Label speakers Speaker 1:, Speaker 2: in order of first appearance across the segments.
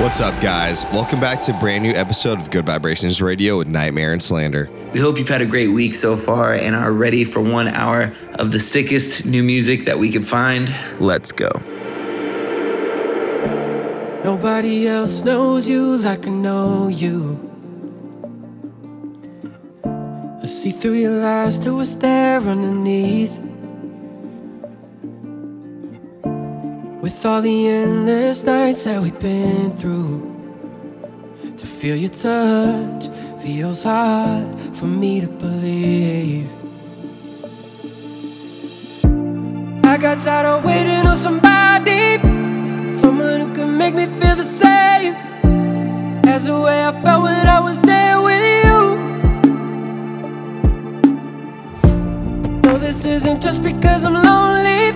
Speaker 1: What's up, guys? Welcome back to a brand new episode of Gud Vibrations Radio with NGHTMRE and Slander.
Speaker 2: We hope you've had a great week so far and are ready for one hour of the sickest new music that we can find.
Speaker 1: Let's go.
Speaker 3: Nobody else knows you like I know you. I see through your lies to what's there underneath. With all the endless nights that we've been through, to feel your touch feels hard for me to believe. I got tired of waiting on somebody, someone who can make me feel the same as the way I felt when I was there with you. No, this isn't just because I'm lonely.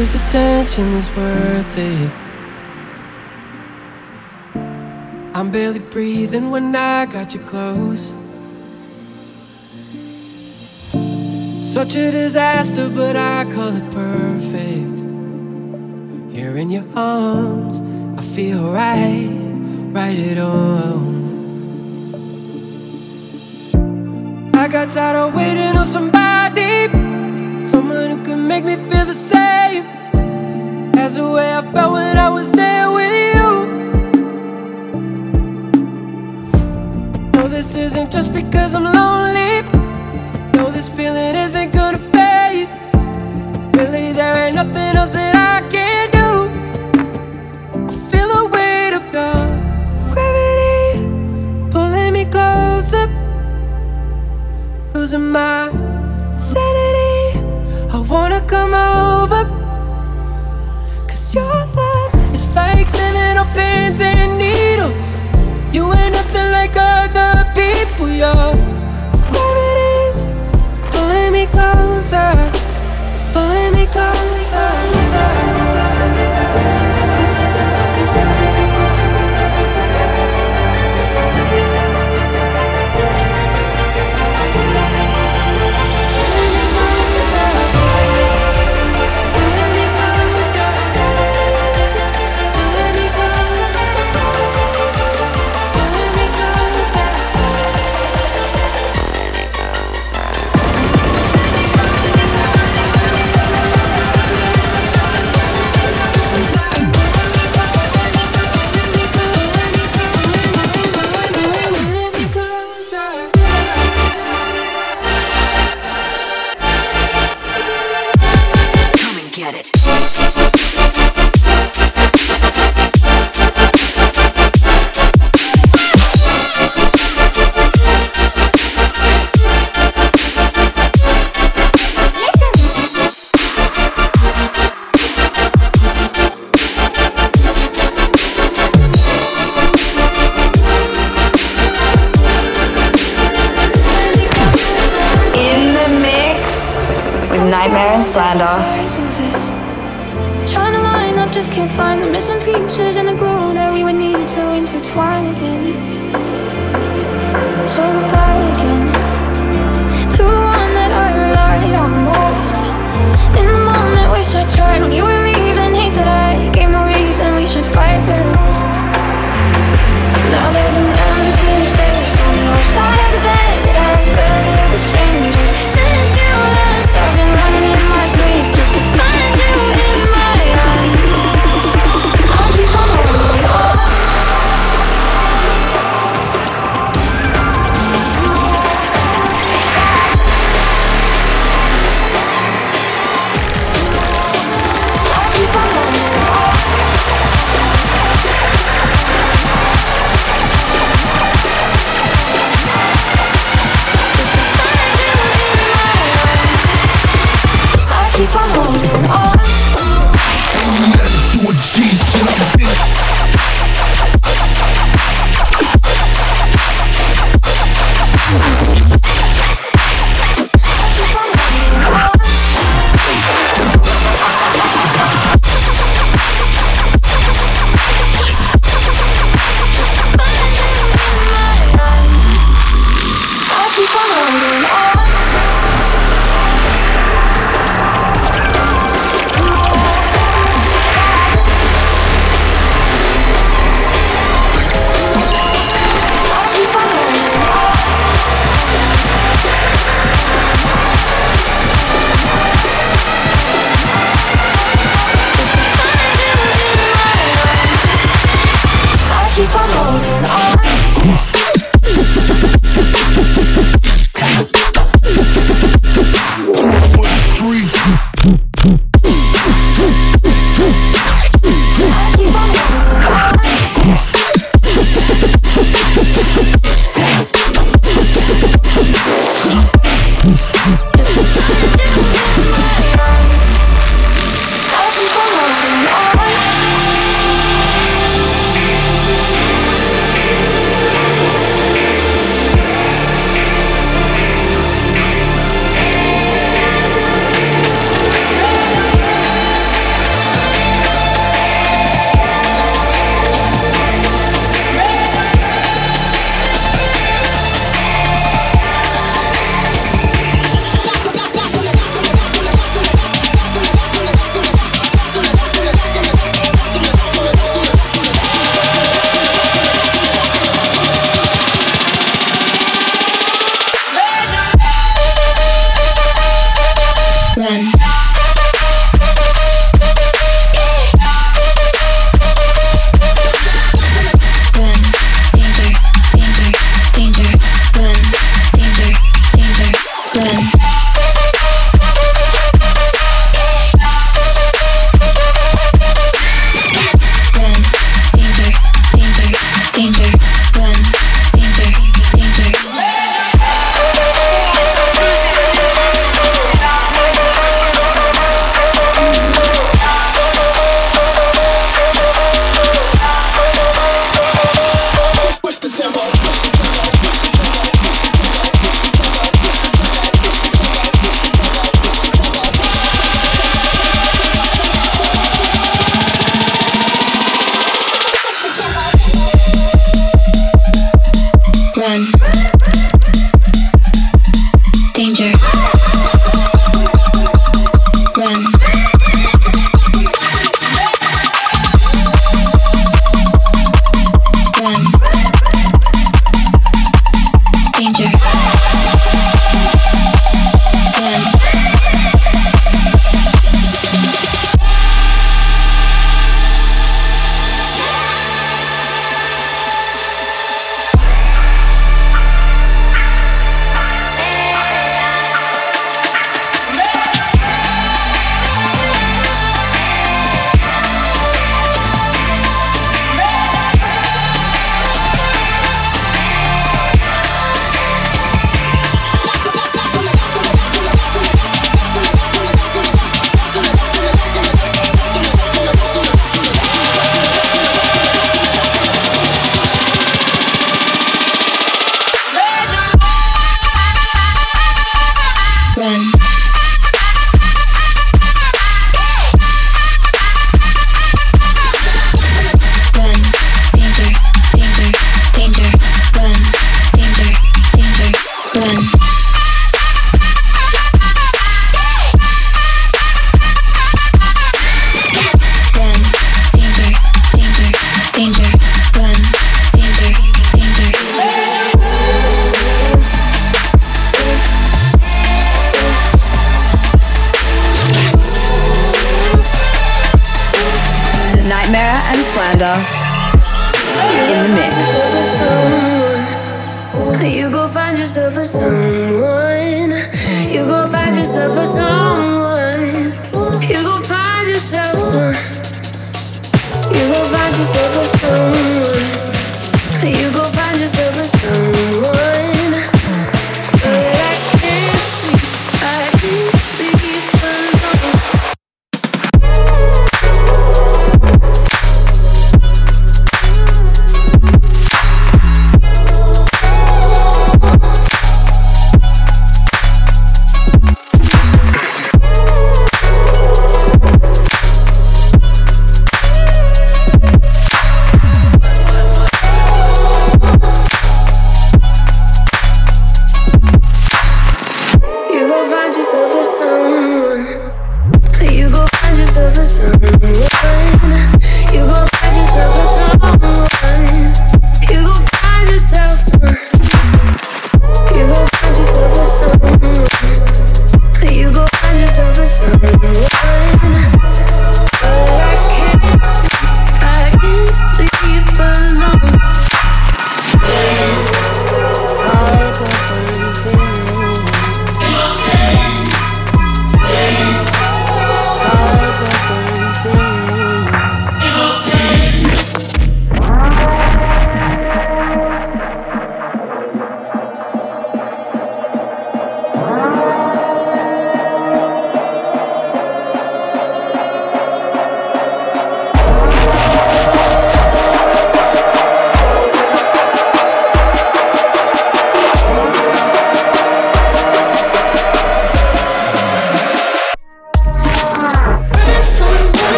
Speaker 3: Cause attention is worth it. I'm barely breathing when I got you close. Such a disaster, but I call it perfect. Here in your arms, I feel right, right at home. I got tired of waiting on somebody, felt when I was there with you. No, this isn't just because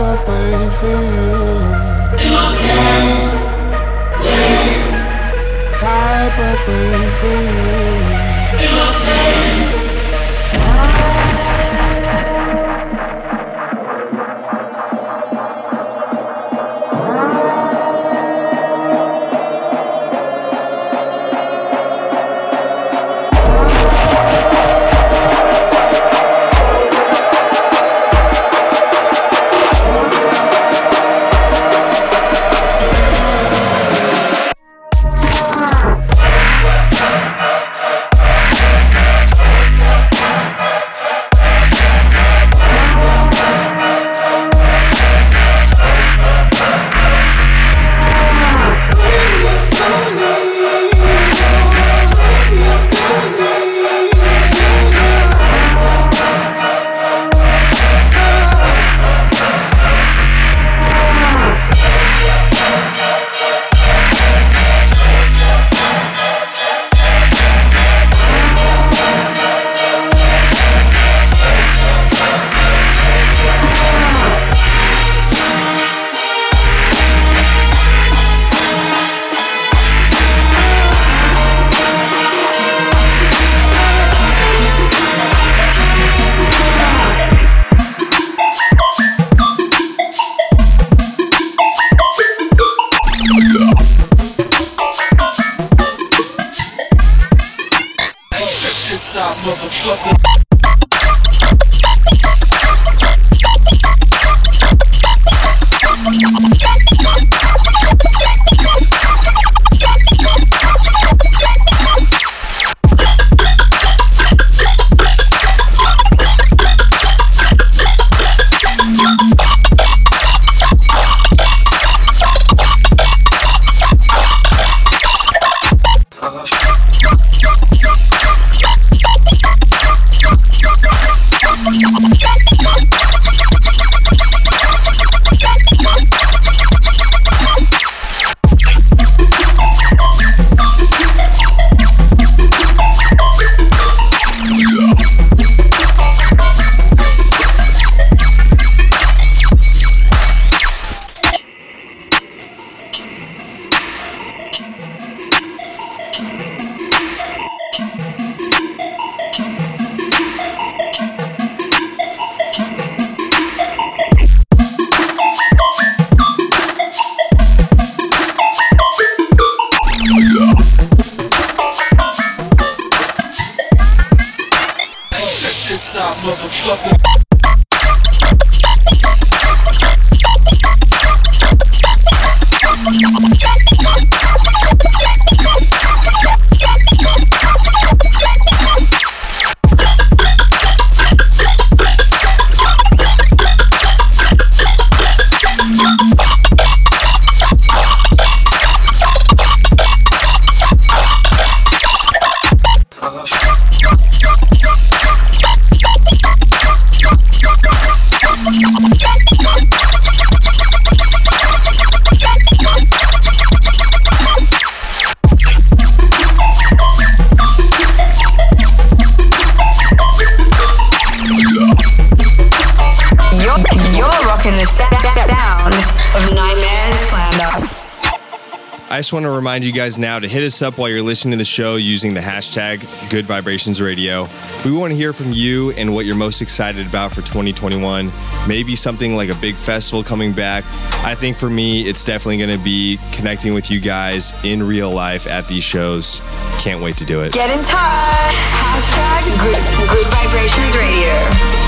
Speaker 3: I'm a you.
Speaker 4: In
Speaker 5: my hands, please. For you. In my.
Speaker 6: I
Speaker 1: just want to remind you guys now to hit us up while you're listening to the show using the hashtag Gud Vibrations Radio. We want to hear from you and what you're most excited about for 2021. Maybe something like a big festival coming back. I think for me, it's definitely going to be connecting with you guys in real life at these shows. Can't wait to do it.
Speaker 4: Get in touch. Hashtag Good, good Vibrations Radio.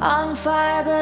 Speaker 6: on fire.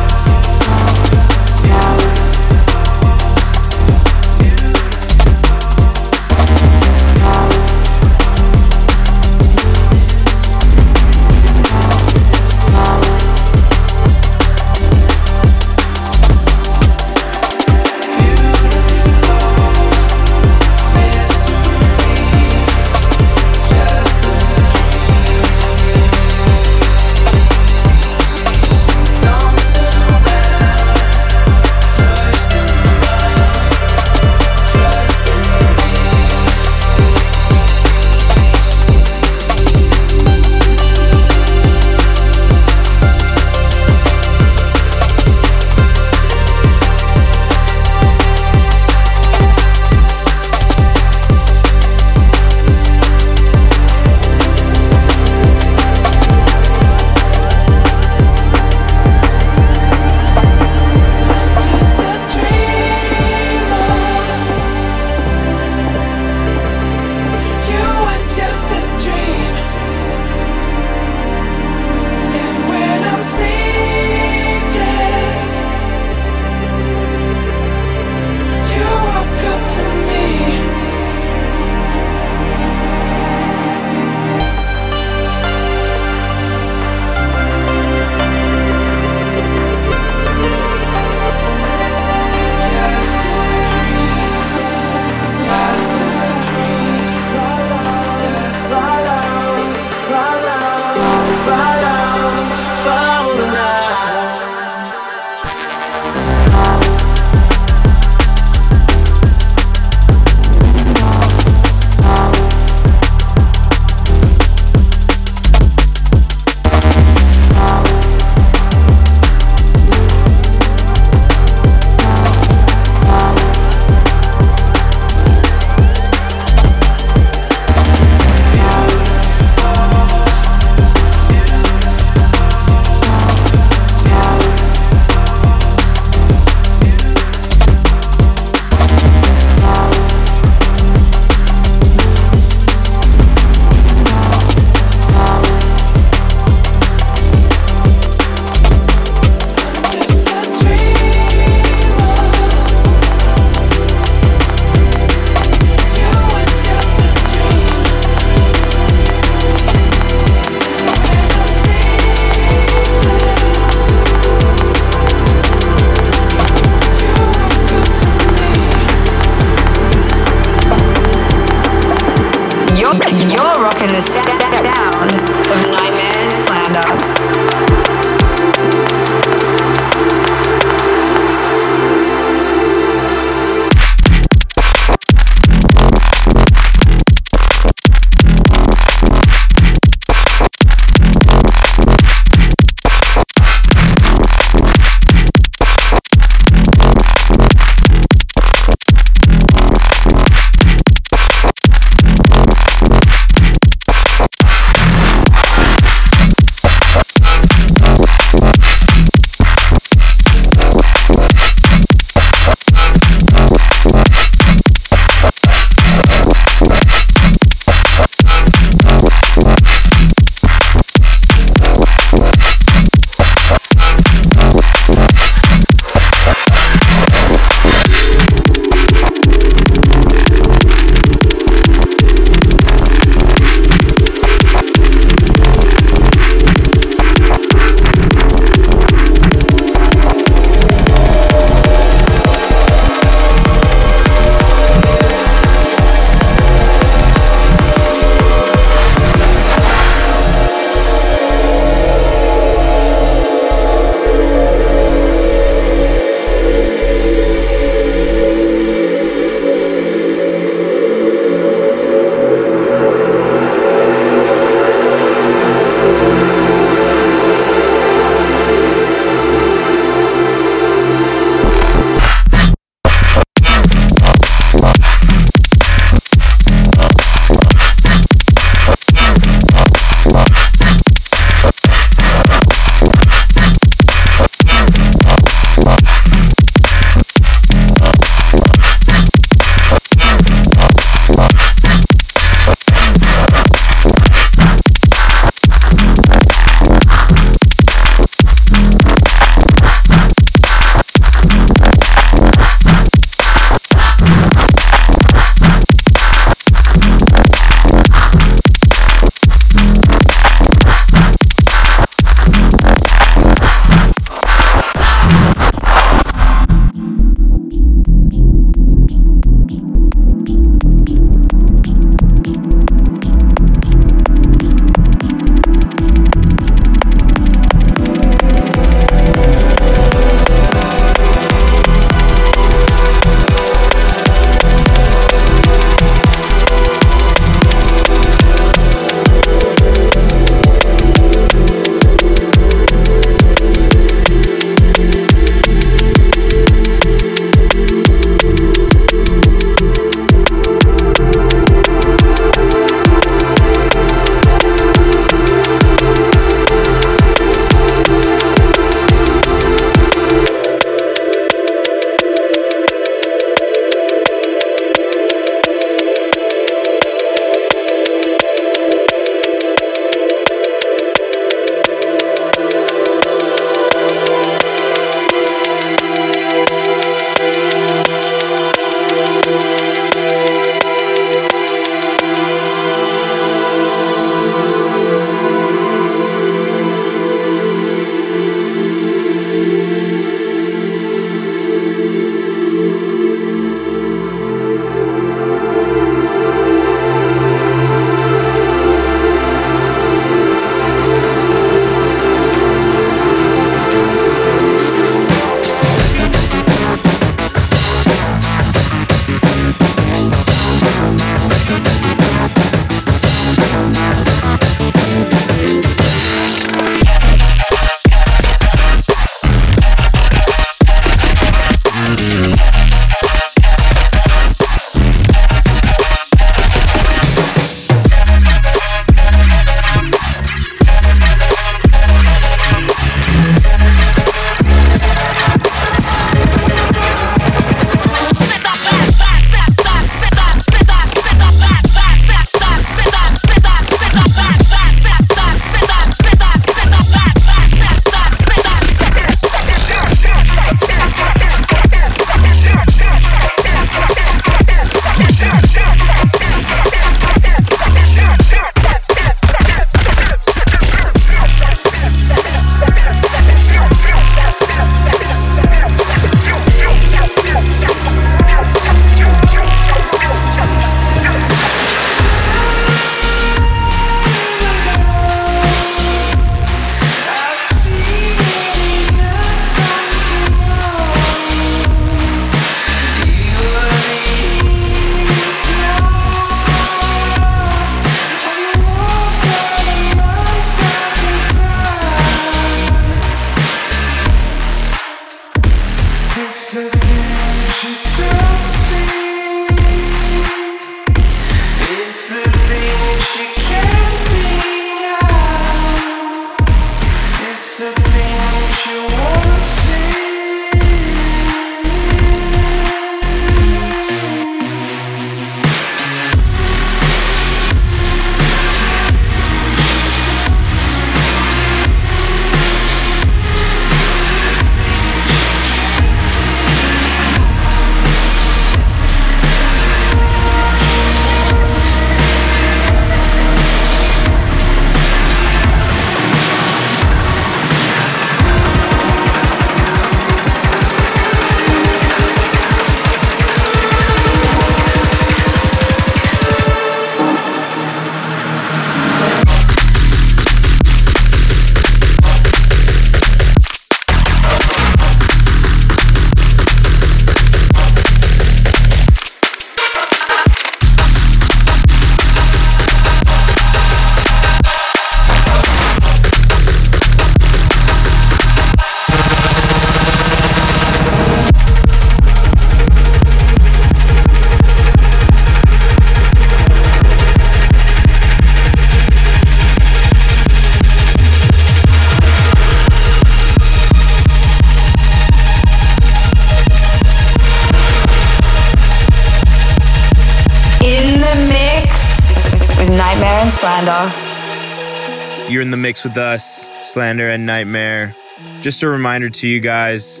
Speaker 4: You're
Speaker 7: in the mix with us, Slander and NGHTMRE. Just a reminder to you guys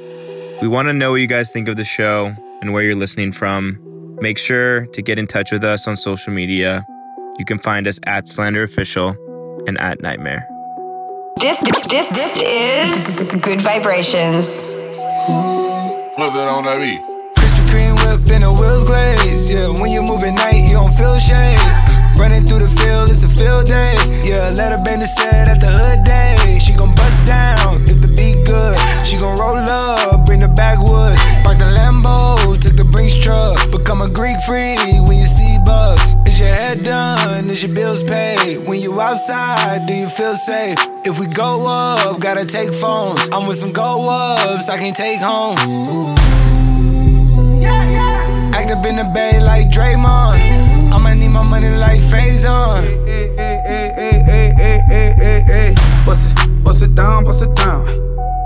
Speaker 7: we want to know what you guys think of the show and where you're listening from. Make sure to get in touch with us on social media. You can find us at Slander Official and at NGHTMRE.
Speaker 8: This, this, this, this is Gud Vibrations.
Speaker 9: What's it on that beat?
Speaker 10: Krispy Kreme whip and the wheels glaze. Yeah, when you move at night, you don't feel shade. Running through the field, it's a field day. Yeah, let her bend the set at the hood day. She gon' bust down if the beat good. She gon' roll up, bring the backwood. Park the Lambo, took the Brinks truck. Become a Greek freak when you see bucks. Is your head done? Is your bills paid? When you outside, do you feel safe? If we go up, gotta take phones. I'm with some go ups, I can take home. Yeah, yeah. Act up in the bay like Draymond. I'ma need my money like
Speaker 11: phase on. Bust it, bust it down, bust it down.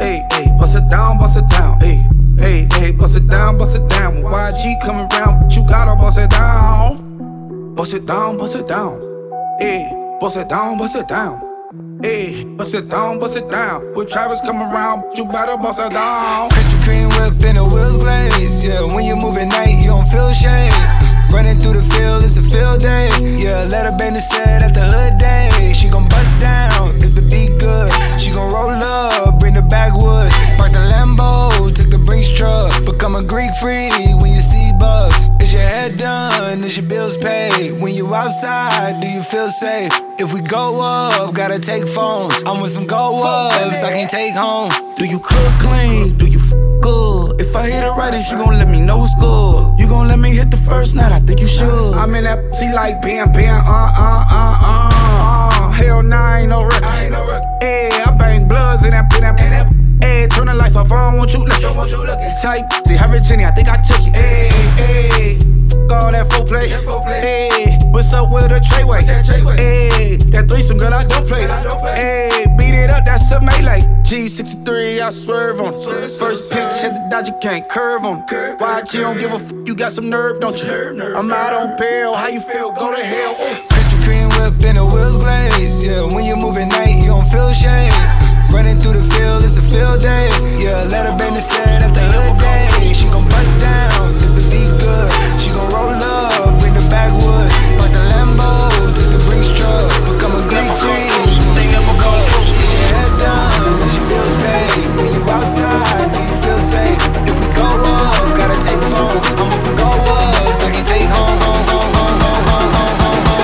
Speaker 11: Hey, hey, bust it down, bust it down. Hey, hey, hey, bust it down, bust it down. When YG coming round, but you gotta bust it down. Bust it down, bust it down. Hey, bust it down, bust it down. Hey, bust it down, bust it down. With Travis coming round, but you better bust it down.
Speaker 10: Krispy Kreme whip in the wheels glaze. Yeah, when you moving night, you don't feel shame. Running through the field, it's a field day. Yeah, let her bend the set at the hood day. She gon' bust down if the beat good. She gon' roll up, bring the backwood. Park the Lambo, took the Brinks truck. Become a Greek freak when you see bucks. Is your head done? Is your bills paid? When you outside, do you feel safe? If we go up, gotta take phones. I'm with some go ups, I can take home.
Speaker 11: Do you cook clean? Do you f good? If I hit it right, is you gon' let me know it's good? You gon' let me hit the first night? I think you should. I'm in that pussy like bam, bam, uh, uh, uh, uh. uh. Hell nah, I ain't no wreck. Hey, I bang bloods in that, in that, in that. Hey, turn the lights off, I don't want you looking. Want you looking. Tight, see, have Virginia, I think I took you. Hey, hey, f- all that full play. Hey, what's up with a Treyway? Hey, that threesome, girl, I don't I swerve on it. First pitch, had the Dodger can't curve on it. Why you don't give a f? You got some nerve, don't you? I'm out on bail, how you feel? Go to hell.
Speaker 10: Krispy Kreme whip and the wheels glaze. Yeah, when you move at night, you don't feel shade. Running through the field, it's a field day. Yeah, let her bend the set at the hood day. She gon' bust down if the beat good. She gon' roll up, bring the backwood. Park the Lambo, took the Brinks truck. If we go up, gotta take phones. I'm with some go ups, I can take home, home, home, home, home, home, home.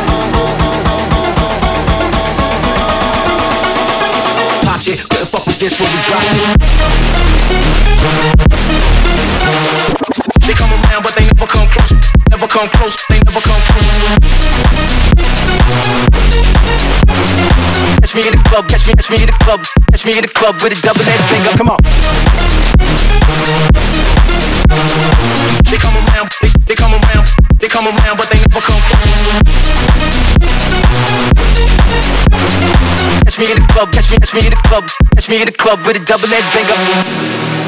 Speaker 12: They come around, but they never come close. Never come close. They never come close. Catch me in the club, catch me, catch me in the club, catch me in the club with a double-edged finger. Come on. They come around, they, they come around, they come around, but they never come. Catch me in the club, catch me, catch me in the club, catch me in the club with a double-edged finger.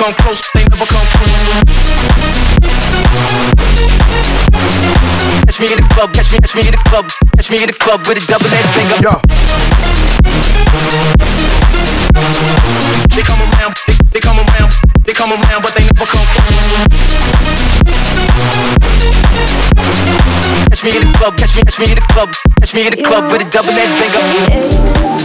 Speaker 12: Come close, they never come close. Catch me in the club, catch me, catch me in the club, catch me in the club with a double-edged finger. Yo. They come around, they, they come around, they come around, but they never come close. Catch me in the club, catch me, catch me in the club, catch me in the club with a double-edged finger.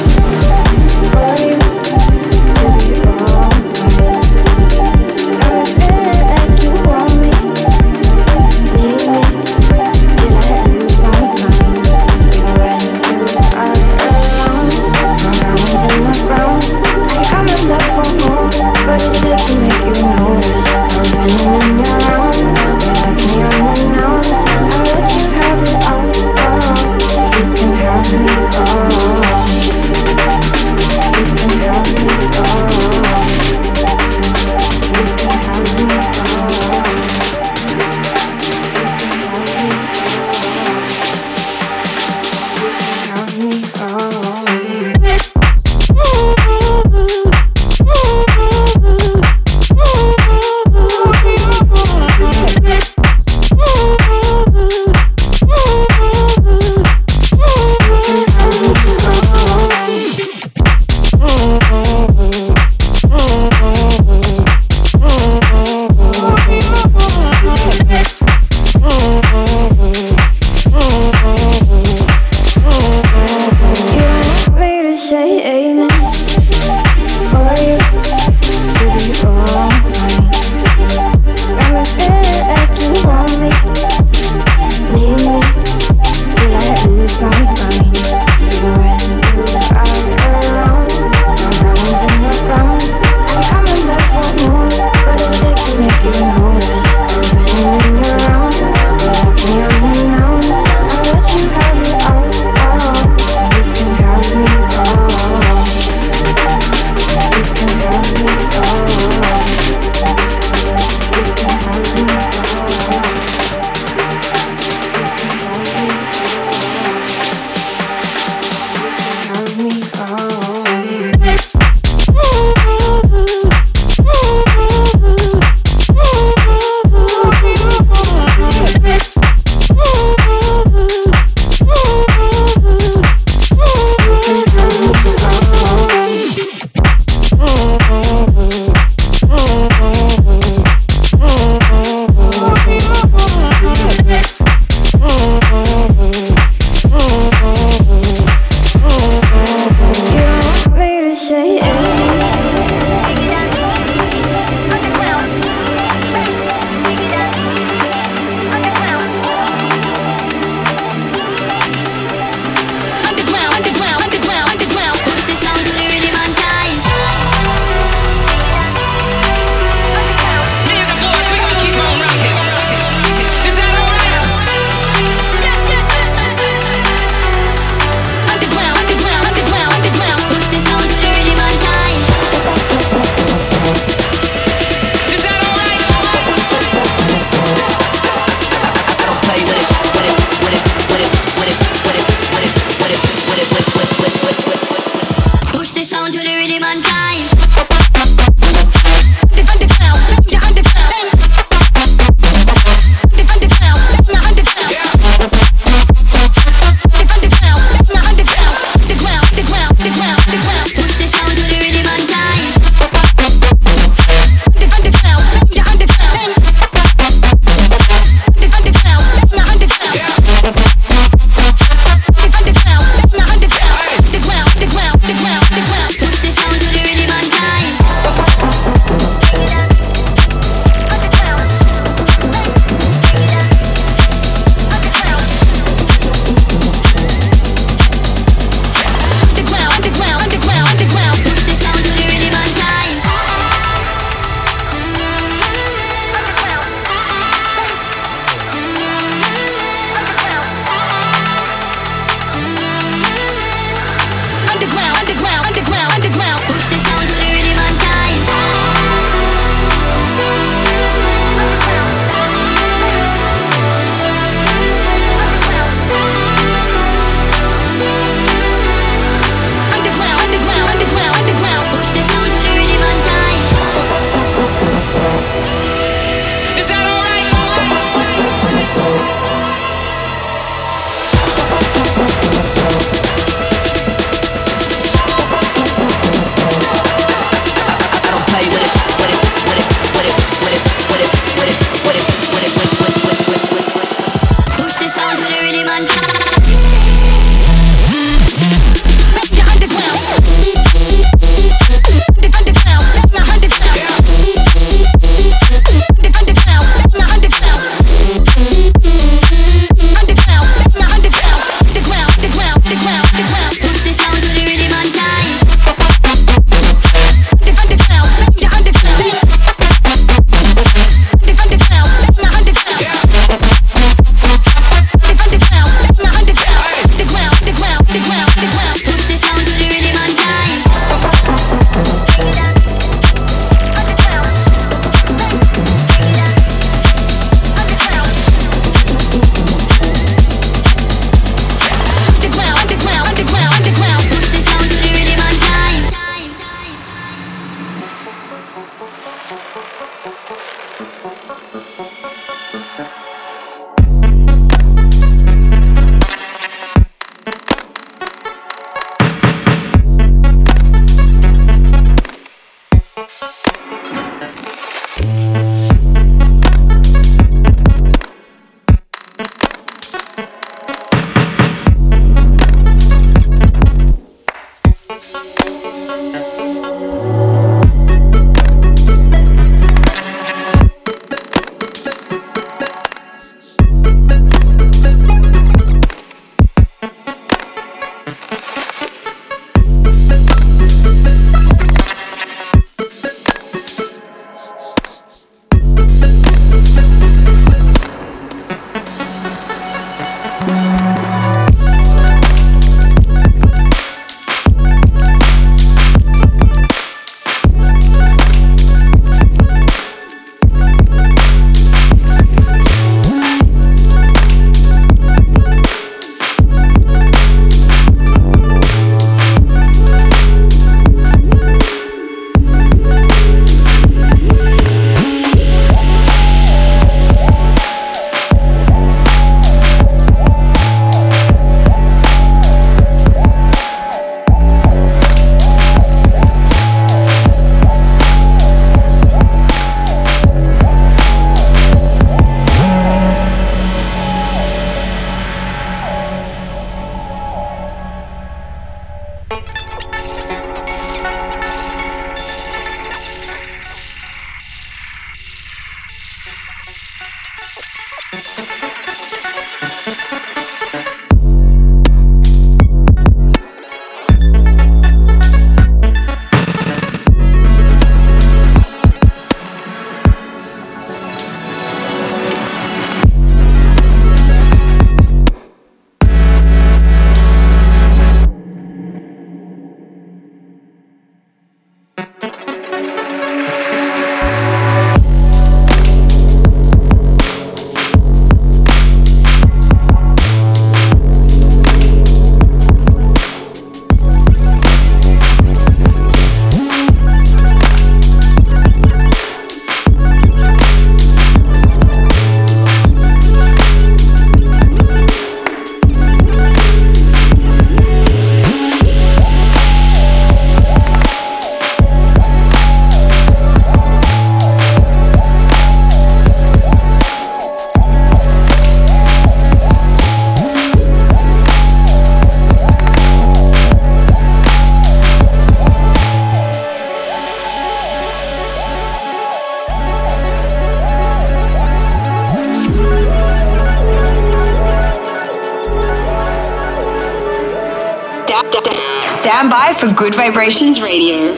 Speaker 4: For Gud Vibrations Radio.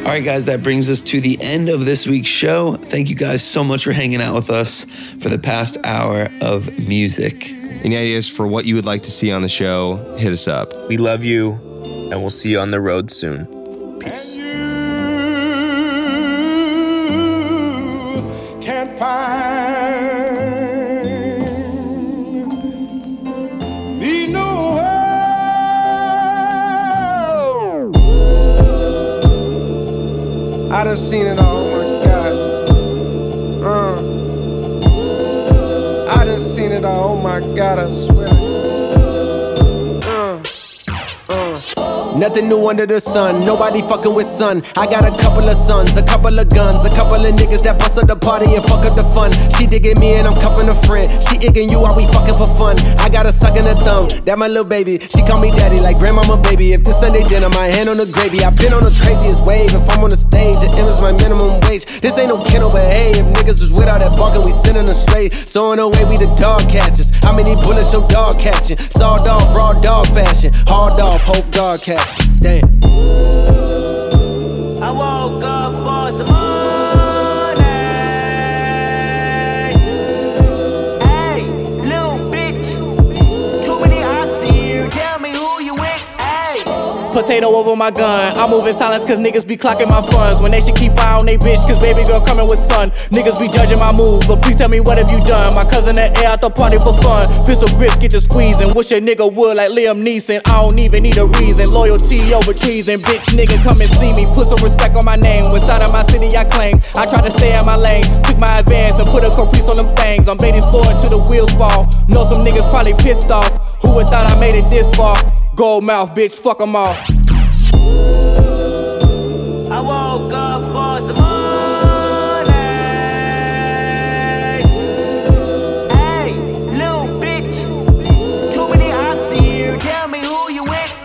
Speaker 2: All right, guys, that brings us to the end of this week's show. Thank you guys so much for hanging out with us for the past hour of music.
Speaker 1: Any ideas for what you would like to see on the show? Hit us up.
Speaker 13: We love you, and we'll see you on the road soon. Peace.
Speaker 14: I done seen it all, oh my God. Uh. I done seen it all, oh my God, I swear. Nothing new under the sun, nobody fucking with sun. I got a couple of sons, a couple of guns, a couple of niggas that bust up the party and fuck up the fun. She digging me and I'm cuffing a friend. She igging you while we fucking for fun. I got a suck in the thumb, that my little baby. She call me daddy like grandmama baby. If this Sunday dinner, my hand on the gravy. I've been on the craziest wave. If I'm on the stage, it is my minimum wage. This ain't no kennel, but hey, if niggas was without that barking, we sending them straight. So in a way, we the dog catchers. How many bullets your dog catching? Sawed off, raw dog fashion. Hard off, hope dog catch. Damn.
Speaker 15: I woke up
Speaker 16: Potato over my gun. I move in silence cause niggas be clocking my funds. When they should keep eye on they bitch cause baby girl coming with son. Niggas be judging my moves, but please tell me what have you done? My cousin at air out the party for fun. Pistol grips get to squeezing. Wish a nigga would like Liam Neeson. I don't even need a reason. Loyalty over treason. Bitch nigga come and see me. Put some respect on my name. West side of my city I claim. I try to stay in my lane. Took my advance and put a caprice on them things. I'm baiting forward till the wheels fall. Know some niggas probably pissed off. Who would thought I made it this far? Gold mouth, bitch, fuck 'em all.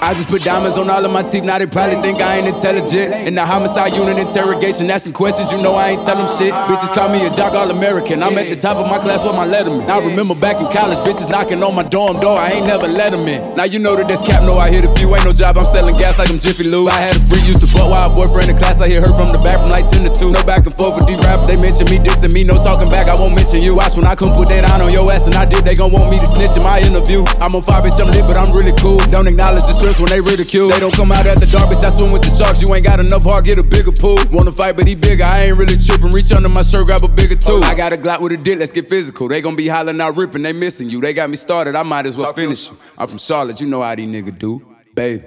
Speaker 15: I
Speaker 17: just put diamonds on all of my teeth, now they probably think I ain't intelligent. In the homicide unit interrogation, asking questions, you know I ain't tell them shit. Bitches call me a jock all American. I'm at the top of my class with my letterman. I remember back in college, bitches knocking on my dorm door, I ain't never let them in. Now you know that this cap, no, I hit a few, ain't no job, I'm selling gas like I'm Jiffy Lube. I had a free, used to fuck while a boyfriend in class, I hear her from the back from like 10 to 2. No back and forth with these rappers, they mention me, dissing me, no talking back, I won't mention you. Watch when I come put that on on your ass, and I did, they gon' want me to snitch in my interview. I'm on fire, bitch, I'm lit, but I'm really cool. Don't acknowledge the shrimps when they ridicule. They don't come out at the dark, bitch, I swim with the sharks. You ain't got enough heart, get a bigger pool. Wanna fight, but he bigger, I ain't really tripping. Reach under my shirt, grab a bigger tool. I got a Glock with a dick, let's get physical. They gon' be hollering out ripping, they missing you. They got me started, I might as well finish you. I'm from Charlotte, you know how these niggas do, baby.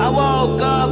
Speaker 15: I woke up